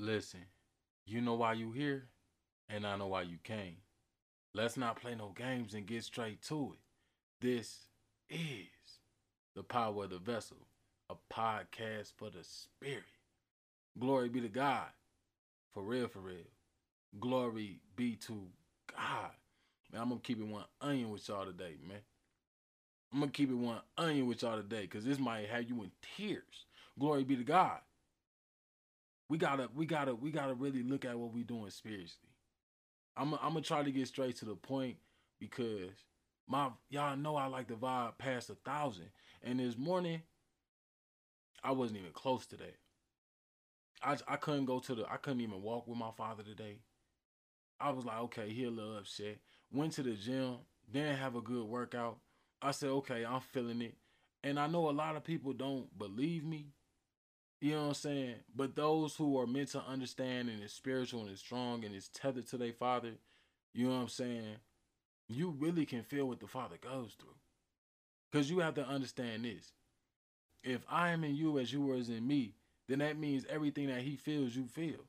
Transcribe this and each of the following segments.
Listen, you know why you here, and I know why you came. Let's not play no games and get straight to it. This is the power of the vessel, a podcast for the spirit. Glory be to God. For real, for real. Glory be to God. Man, I'm gonna keep it one onion with y'all today, man. I'm gonna keep it one onion with y'all today, cause this might have you in tears. Glory be to God. We gotta, we gotta, we gotta really look at what we're doing spiritually. I'm, I'm gonna try to get straight to the point because my y'all know I like the vibe past a thousand. And this morning, I wasn't even close to that. I I couldn't go to the I couldn't even walk with my father today. I was like, okay, he a little upset. Went to the gym, didn't have a good workout. I said, okay, I'm feeling it. And I know a lot of people don't believe me. You know what I'm saying? But those who are meant to understand and is spiritual and is strong and is tethered to their father, you know what I'm saying? You really can feel what the father goes through. Because you have to understand this. If I am in you as you were in me, then that means everything that he feels, you feel.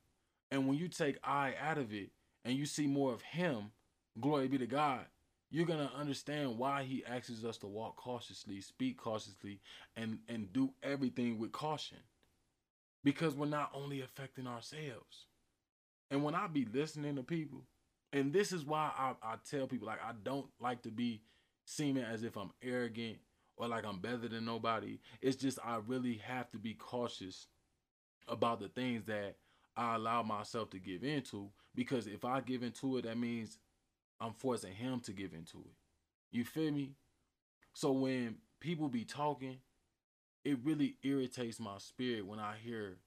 And when you take I out of it and you see more of him, glory be to God, you're gonna understand why he asks us to walk cautiously, speak cautiously, and and do everything with caution because we're not only affecting ourselves. And when I be listening to people, and this is why I, I tell people like I don't like to be seeming as if I'm arrogant or like I'm better than nobody. It's just I really have to be cautious about the things that I allow myself to give into because if I give into it, that means I'm forcing him to give into it. You feel me? So when people be talking it really irritates my spirit when I hear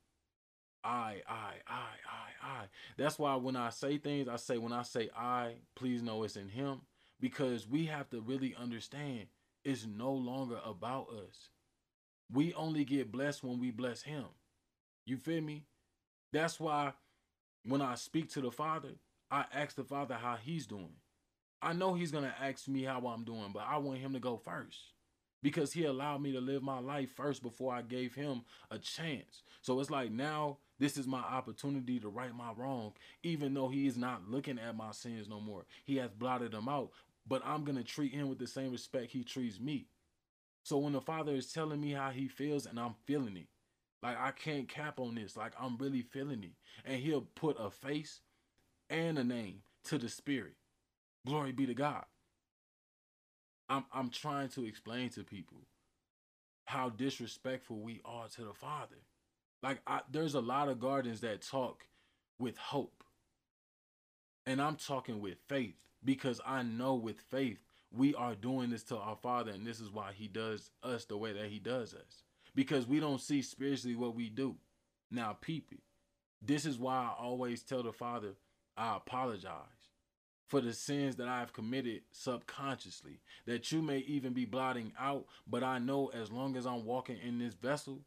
I, I, I, I, I. That's why when I say things, I say when I say I, please know it's in him. Because we have to really understand it's no longer about us. We only get blessed when we bless him. You feel me? That's why when I speak to the Father, I ask the Father how he's doing. I know he's gonna ask me how I'm doing, but I want him to go first because he allowed me to live my life first before I gave him a chance. So it's like now this is my opportunity to right my wrong, even though he is not looking at my sins no more. He has blotted them out, but I'm going to treat him with the same respect he treats me. So when the father is telling me how he feels and I'm feeling it, like I can't cap on this, like I'm really feeling it. And he'll put a face and a name to the spirit. Glory be to God. I'm I'm trying to explain to people how disrespectful we are to the Father. Like I, there's a lot of gardens that talk with hope. And I'm talking with faith because I know with faith we are doing this to our Father and this is why he does us the way that he does us. Because we don't see spiritually what we do. Now peep it. This is why I always tell the Father I apologize for the sins that I have committed subconsciously, that you may even be blotting out. But I know as long as I'm walking in this vessel,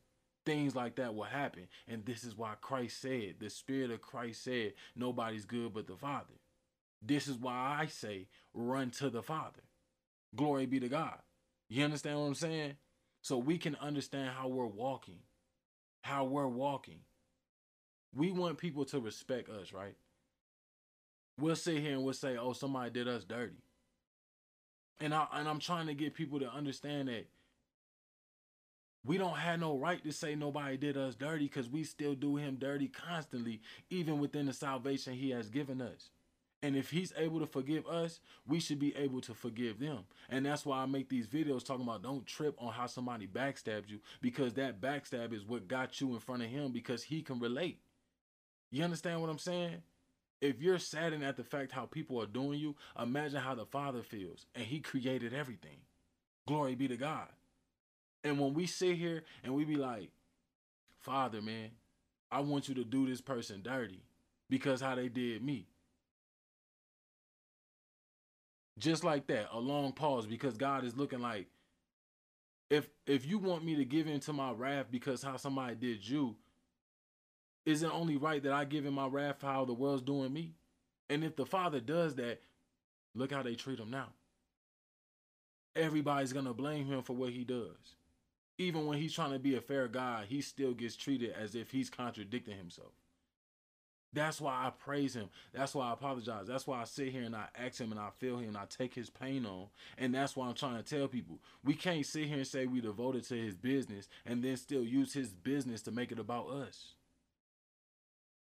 things like that will happen. And this is why Christ said, the Spirit of Christ said, nobody's good but the Father. This is why I say, run to the Father. Glory be to God. You understand what I'm saying? So we can understand how we're walking, how we're walking. We want people to respect us, right? We'll sit here and we'll say, "Oh, somebody did us dirty," and I and I'm trying to get people to understand that we don't have no right to say nobody did us dirty because we still do him dirty constantly, even within the salvation he has given us. And if he's able to forgive us, we should be able to forgive them. And that's why I make these videos talking about don't trip on how somebody backstabbed you because that backstab is what got you in front of him because he can relate. You understand what I'm saying? If you're saddened at the fact how people are doing you, imagine how the Father feels. And He created everything. Glory be to God. And when we sit here and we be like, Father, man, I want you to do this person dirty because how they did me. Just like that, a long pause because God is looking like, if if you want me to give in to my wrath because how somebody did you, is it only right that I give him my wrath for how the world's doing me? And if the father does that, look how they treat him now. Everybody's gonna blame him for what he does. Even when he's trying to be a fair guy, he still gets treated as if he's contradicting himself. That's why I praise him. That's why I apologize. That's why I sit here and I ask him and I feel him and I take his pain on. And that's why I'm trying to tell people we can't sit here and say we devoted to his business and then still use his business to make it about us.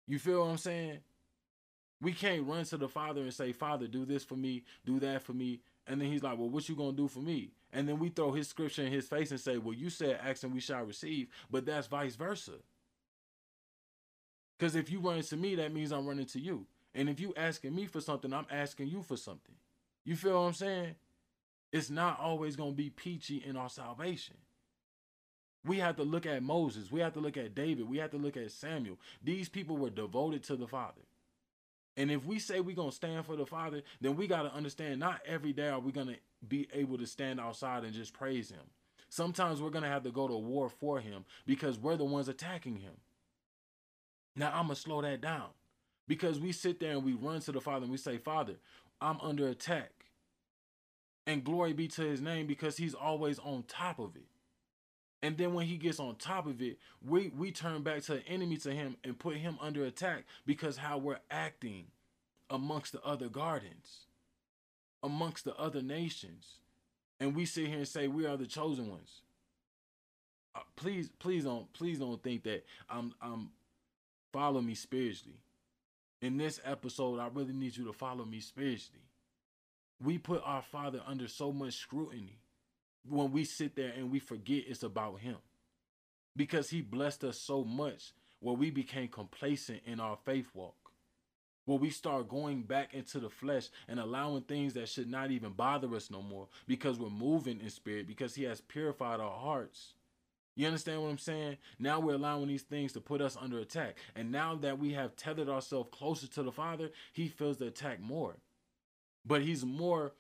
You feel what I'm saying? We can't run to the Father and say, Father, do this for me, do that for me. And then he's like, Well, what you gonna do for me? And then we throw his scripture in his face and say, Well, you said ask and we shall receive, but that's vice versa. Because if you run to me, that means I'm running to you. And if you asking me for something, I'm asking you for something. You feel what I'm saying? It's not always gonna be peachy in our salvation. We have to look at Moses. We have to look at David. We have to look at Samuel. These people were devoted to the Father. And if we say we're going to stand for the Father, then we got to understand not every day are we going to be able to stand outside and just praise Him. Sometimes we're going to have to go to war for Him because we're the ones attacking Him. Now, I'm going to slow that down because we sit there and we run to the Father and we say, Father, I'm under attack. And glory be to His name because He's always on top of it. And then when he gets on top of it, we we turn back to the enemy to him and put him under attack because how we're acting amongst the other gardens, amongst the other nations. And we sit here and say we are the chosen ones. Uh, please, please don't, please don't think that I'm I'm follow me spiritually. In this episode, I really need you to follow me spiritually. We put our father under so much scrutiny when we sit there and we forget it's about him because he blessed us so much where we became complacent in our faith walk where we start going back into the flesh and allowing things that should not even bother us no more because we're moving in spirit because he has purified our hearts you understand what I'm saying? Now we're allowing these things to put us under attack. And now that we have tethered ourselves closer to the Father, he feels the attack more. But he's more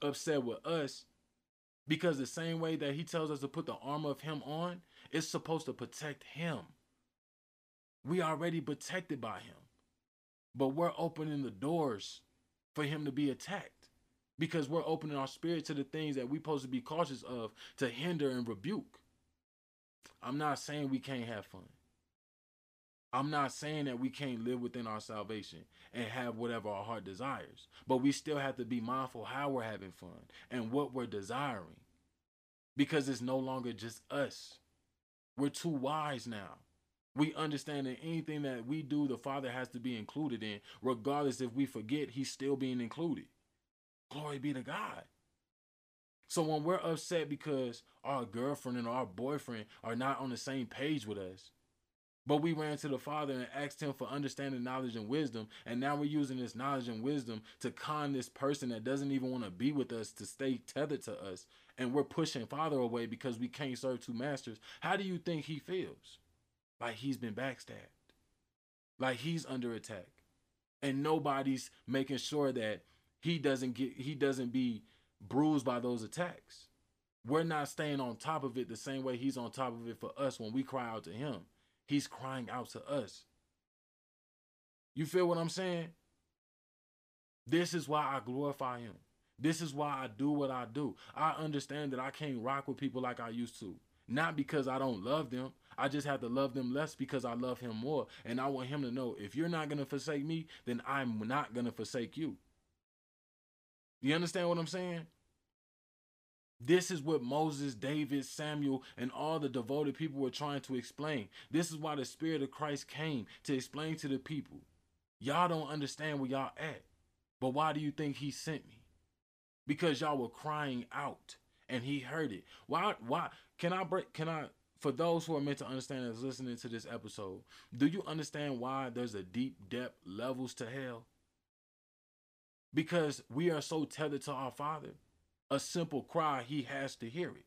upset with us because the same way that he tells us to put the armor of him on, it's supposed to protect him. We already protected by him. But we're opening the doors for him to be attacked. Because we're opening our spirit to the things that we're supposed to be cautious of to hinder and rebuke. I'm not saying we can't have fun. I'm not saying that we can't live within our salvation and have whatever our heart desires, but we still have to be mindful how we're having fun and what we're desiring because it's no longer just us. We're too wise now. We understand that anything that we do, the Father has to be included in, regardless if we forget, He's still being included. Glory be to God. So when we're upset because our girlfriend and our boyfriend are not on the same page with us, but we ran to the Father and asked Him for understanding, knowledge, and wisdom. And now we're using this knowledge and wisdom to con this person that doesn't even want to be with us to stay tethered to us. And we're pushing Father away because we can't serve two masters. How do you think He feels? Like He's been backstabbed, like He's under attack. And nobody's making sure that He doesn't get, He doesn't be bruised by those attacks. We're not staying on top of it the same way He's on top of it for us when we cry out to Him. He's crying out to us. You feel what I'm saying? This is why I glorify him. This is why I do what I do. I understand that I can't rock with people like I used to. Not because I don't love them. I just have to love them less because I love him more. And I want him to know if you're not going to forsake me, then I'm not going to forsake you. You understand what I'm saying? This is what Moses, David, Samuel, and all the devoted people were trying to explain. This is why the Spirit of Christ came to explain to the people. Y'all don't understand where y'all at. But why do you think he sent me? Because y'all were crying out and he heard it. Why why can I break can I for those who are meant to understand as listening to this episode, do you understand why there's a deep depth levels to hell? Because we are so tethered to our Father a simple cry, he has to hear it.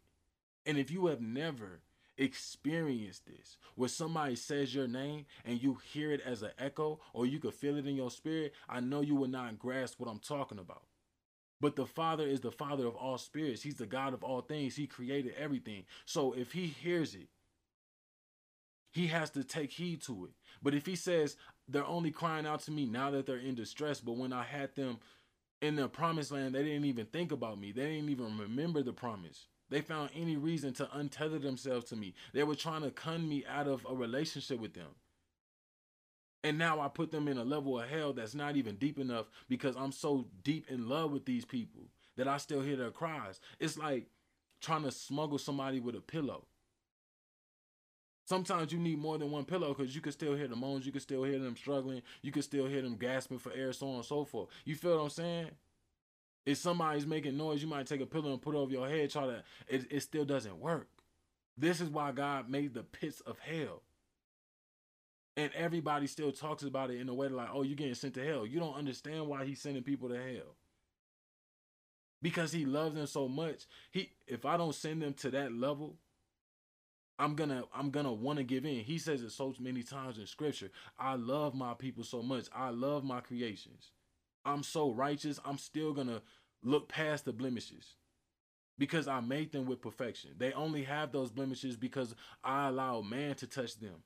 And if you have never experienced this, where somebody says your name and you hear it as an echo or you could feel it in your spirit, I know you will not grasp what I'm talking about. But the Father is the Father of all spirits. He's the God of all things. He created everything. So if he hears it, he has to take heed to it. But if he says they're only crying out to me now that they're in distress, but when I had them in the promised land, they didn't even think about me. They didn't even remember the promise. They found any reason to untether themselves to me. They were trying to con me out of a relationship with them. And now I put them in a level of hell that's not even deep enough because I'm so deep in love with these people that I still hear their cries. It's like trying to smuggle somebody with a pillow. Sometimes you need more than one pillow because you can still hear the moans, you can still hear them struggling, you can still hear them gasping for air, so on and so forth. You feel what I'm saying? If somebody's making noise, you might take a pillow and put it over your head, try to it, it still doesn't work. This is why God made the pits of hell. And everybody still talks about it in a way like, oh, you're getting sent to hell. You don't understand why he's sending people to hell. Because he loves them so much. He if I don't send them to that level, I'm gonna I'm gonna want to give in. He says it so many times in scripture. I love my people so much. I love my creations. I'm so righteous. I'm still gonna look past the blemishes because I made them with perfection. They only have those blemishes because I allow man to touch them.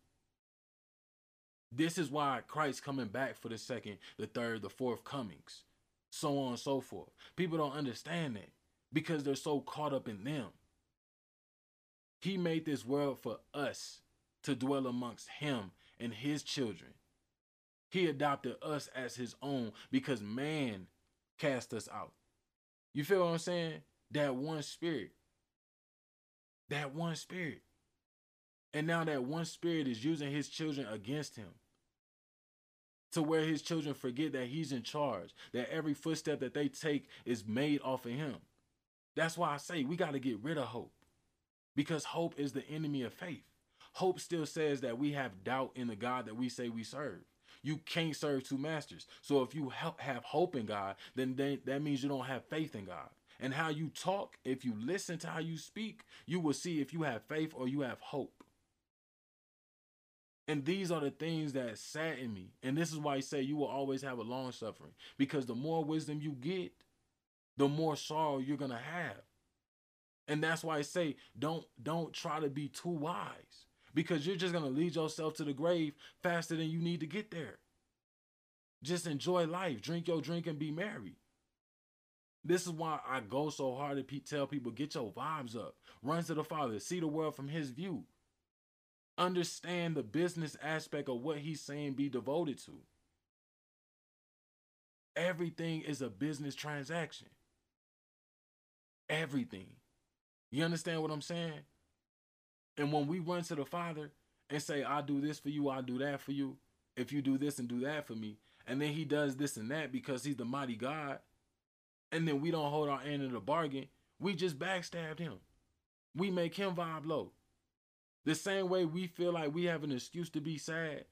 This is why Christ coming back for the second, the third, the fourth comings, so on and so forth. People don't understand that because they're so caught up in them. He made this world for us to dwell amongst him and his children. He adopted us as his own because man cast us out. You feel what I'm saying? That one spirit. That one spirit. And now that one spirit is using his children against him. To where his children forget that he's in charge, that every footstep that they take is made off of him. That's why I say we got to get rid of hope because hope is the enemy of faith. Hope still says that we have doubt in the God that we say we serve. You can't serve two masters. So if you have hope in God, then that means you don't have faith in God. And how you talk, if you listen to how you speak, you will see if you have faith or you have hope. And these are the things that sadden me. And this is why I say you will always have a long suffering. Because the more wisdom you get, the more sorrow you're gonna have. And that's why I say don't don't try to be too wise because you're just going to lead yourself to the grave faster than you need to get there. Just enjoy life, drink your drink and be merry. This is why I go so hard to tell people get your vibes up, run to the Father, see the world from His view. Understand the business aspect of what He's saying be devoted to. Everything is a business transaction. Everything. You understand what I'm saying? And when we run to the Father and say, I do this for you, I do that for you, if you do this and do that for me, and then he does this and that because he's the mighty God, and then we don't hold our end of the bargain, we just backstabbed him. We make him vibe low. The same way we feel like we have an excuse to be sad,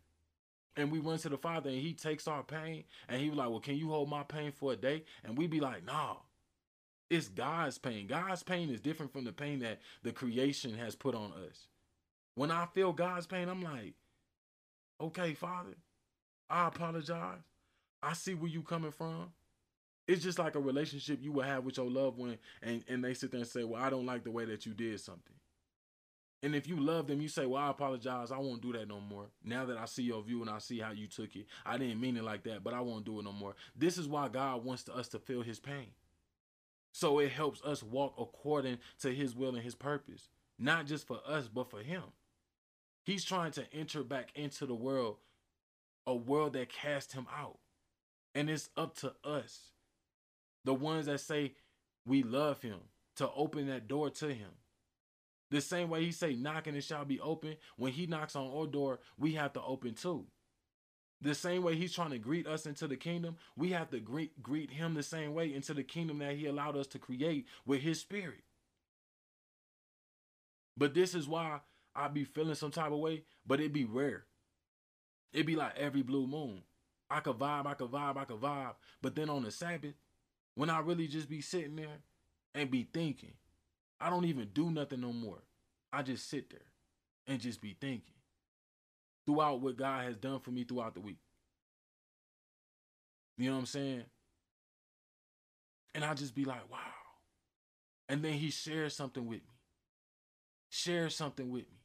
and we run to the Father and he takes our pain, and he was like, Well, can you hold my pain for a day? And we be like, Nah, it's God's pain. God's pain is different from the pain that the creation has put on us. When I feel God's pain, I'm like, okay, Father, I apologize. I see where you coming from. It's just like a relationship you would have with your loved one, and, and they sit there and say, Well, I don't like the way that you did something. And if you love them, you say, Well, I apologize. I won't do that no more. Now that I see your view and I see how you took it, I didn't mean it like that, but I won't do it no more. This is why God wants us to feel his pain. So it helps us walk according to his will and his purpose, not just for us, but for him. He's trying to enter back into the world, a world that cast him out. And it's up to us, the ones that say we love him, to open that door to him. The same way he say, knocking it shall be open. When he knocks on our door, we have to open too. The same way he's trying to greet us into the kingdom, we have to greet, greet him the same way into the kingdom that he allowed us to create with his spirit. But this is why I be feeling some type of way, but it be rare. It be like every blue moon. I could vibe, I could vibe, I could vibe. But then on the Sabbath, when I really just be sitting there and be thinking, I don't even do nothing no more. I just sit there and just be thinking throughout what God has done for me throughout the week. You know what I'm saying? And I just be like, wow. And then he shares something with me. Shares something with me.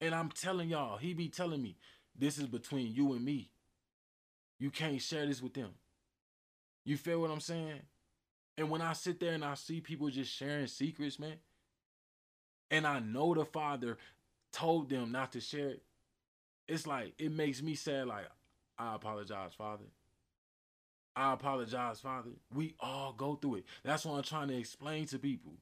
And I'm telling y'all, he be telling me, this is between you and me. You can't share this with them. You feel what I'm saying? And when I sit there and I see people just sharing secrets, man, and I know the Father told them not to share it, it's like it makes me sad like I apologize, Father. I apologize, Father. We all go through it. That's what I'm trying to explain to people.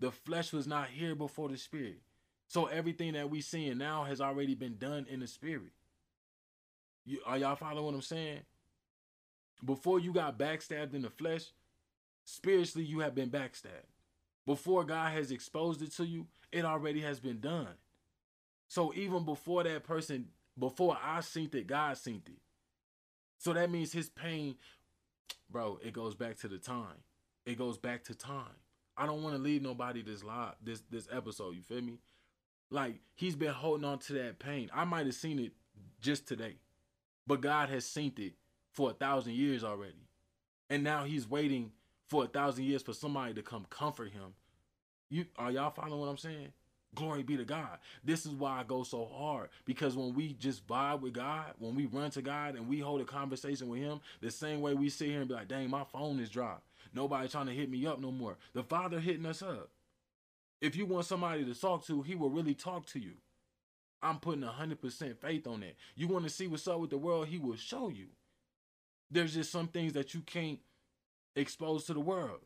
The flesh was not here before the spirit. So everything that we seeing now has already been done in the spirit. You, are y'all following what I'm saying? Before you got backstabbed in the flesh, spiritually you have been backstabbed. Before God has exposed it to you, it already has been done. So even before that person, before I seen it, God seen it. So that means his pain, bro, it goes back to the time. It goes back to time. I don't want to leave nobody this live, this this episode. You feel me? Like he's been holding on to that pain. I might have seen it just today, but God has seen it for a thousand years already, and now he's waiting for a thousand years for somebody to come comfort him. You are y'all following what I'm saying? Glory be to God. This is why I go so hard because when we just vibe with God, when we run to God and we hold a conversation with Him, the same way we sit here and be like, dang, my phone is dry. Nobody trying to hit me up no more. The Father hitting us up. If you want somebody to talk to, He will really talk to you. I'm putting 100% faith on that. You want to see what's up with the world, He will show you. There's just some things that you can't expose to the world.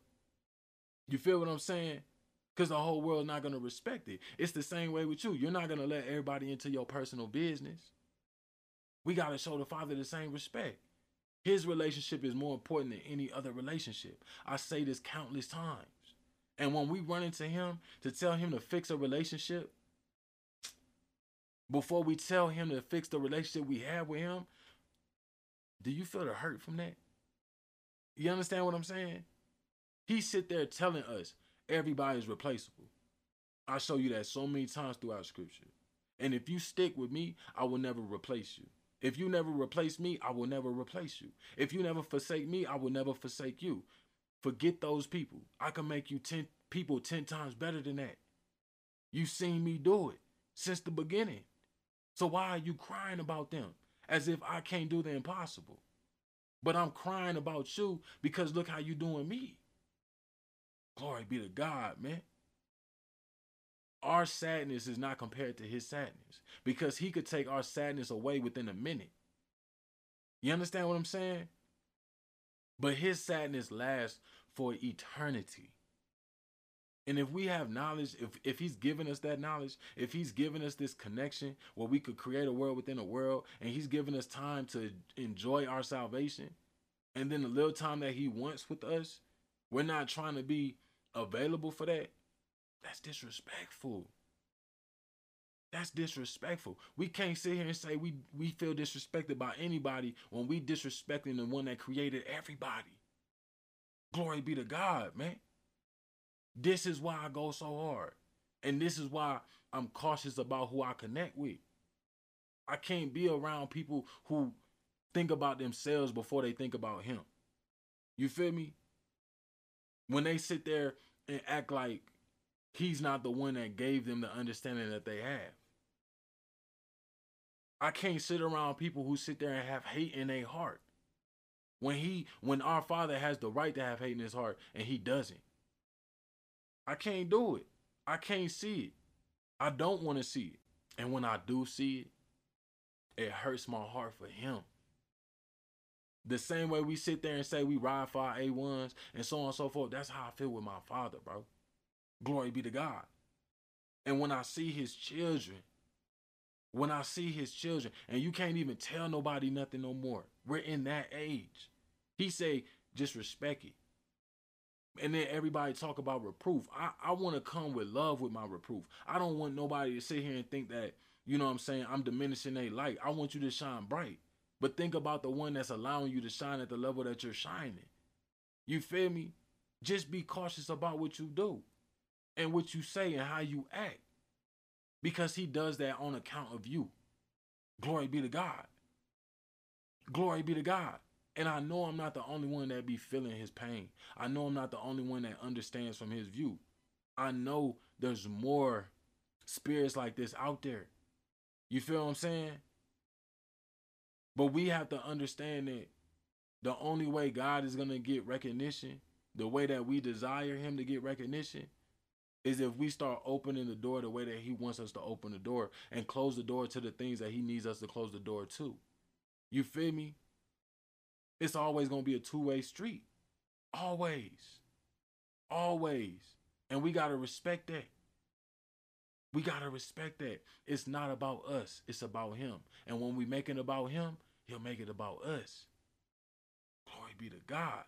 You feel what I'm saying? Because the whole world not going to respect it. It's the same way with you. You're not going to let everybody into your personal business. We got to show the Father the same respect. His relationship is more important than any other relationship. I say this countless times. And when we run into him to tell him to fix a relationship, before we tell him to fix the relationship we have with him, do you feel the hurt from that? You understand what I'm saying? He sit there telling us, everybody's replaceable. I show you that so many times throughout scripture. And if you stick with me, I will never replace you. If you never replace me, I will never replace you. If you never forsake me, I will never forsake you. Forget those people. I can make you 10 people 10 times better than that. You've seen me do it since the beginning. So why are you crying about them as if I can't do the impossible? But I'm crying about you because look how you're doing me. Glory be to God, man. Our sadness is not compared to his sadness because he could take our sadness away within a minute. You understand what I'm saying? But his sadness lasts for eternity. And if we have knowledge, if, if he's given us that knowledge, if he's given us this connection where we could create a world within a world, and he's given us time to enjoy our salvation, and then the little time that he wants with us, we're not trying to be available for that, that's disrespectful. That's disrespectful. We can't sit here and say we we feel disrespected by anybody when we disrespecting the one that created everybody. Glory be to God, man. This is why I go so hard. And this is why I'm cautious about who I connect with. I can't be around people who think about themselves before they think about him. You feel me? When they sit there and act like he's not the one that gave them the understanding that they have. I can't sit around people who sit there and have hate in their heart. When he when our father has the right to have hate in his heart and he doesn't. I can't do it. I can't see it. I don't want to see it. And when I do see it, it hurts my heart for him. The same way we sit there and say we ride for our A1s and so on and so forth. That's how I feel with my father, bro. Glory be to God. And when I see his children, when I see his children, and you can't even tell nobody nothing no more. We're in that age. He say, just respect it. And then everybody talk about reproof. I, I want to come with love with my reproof. I don't want nobody to sit here and think that, you know what I'm saying, I'm diminishing their light. I want you to shine bright. But think about the one that's allowing you to shine at the level that you're shining. You feel me? Just be cautious about what you do and what you say and how you act. Because he does that on account of you. Glory be to God. Glory be to God. And I know I'm not the only one that be feeling his pain. I know I'm not the only one that understands from his view. I know there's more spirits like this out there. You feel what I'm saying? But we have to understand that the only way God is going to get recognition, the way that we desire Him to get recognition, is if we start opening the door the way that He wants us to open the door and close the door to the things that He needs us to close the door to. You feel me? It's always going to be a two way street. Always. Always. And we got to respect that. We got to respect that. It's not about us, it's about Him. And when we make it about Him, He'll make it about us. Glory be to God.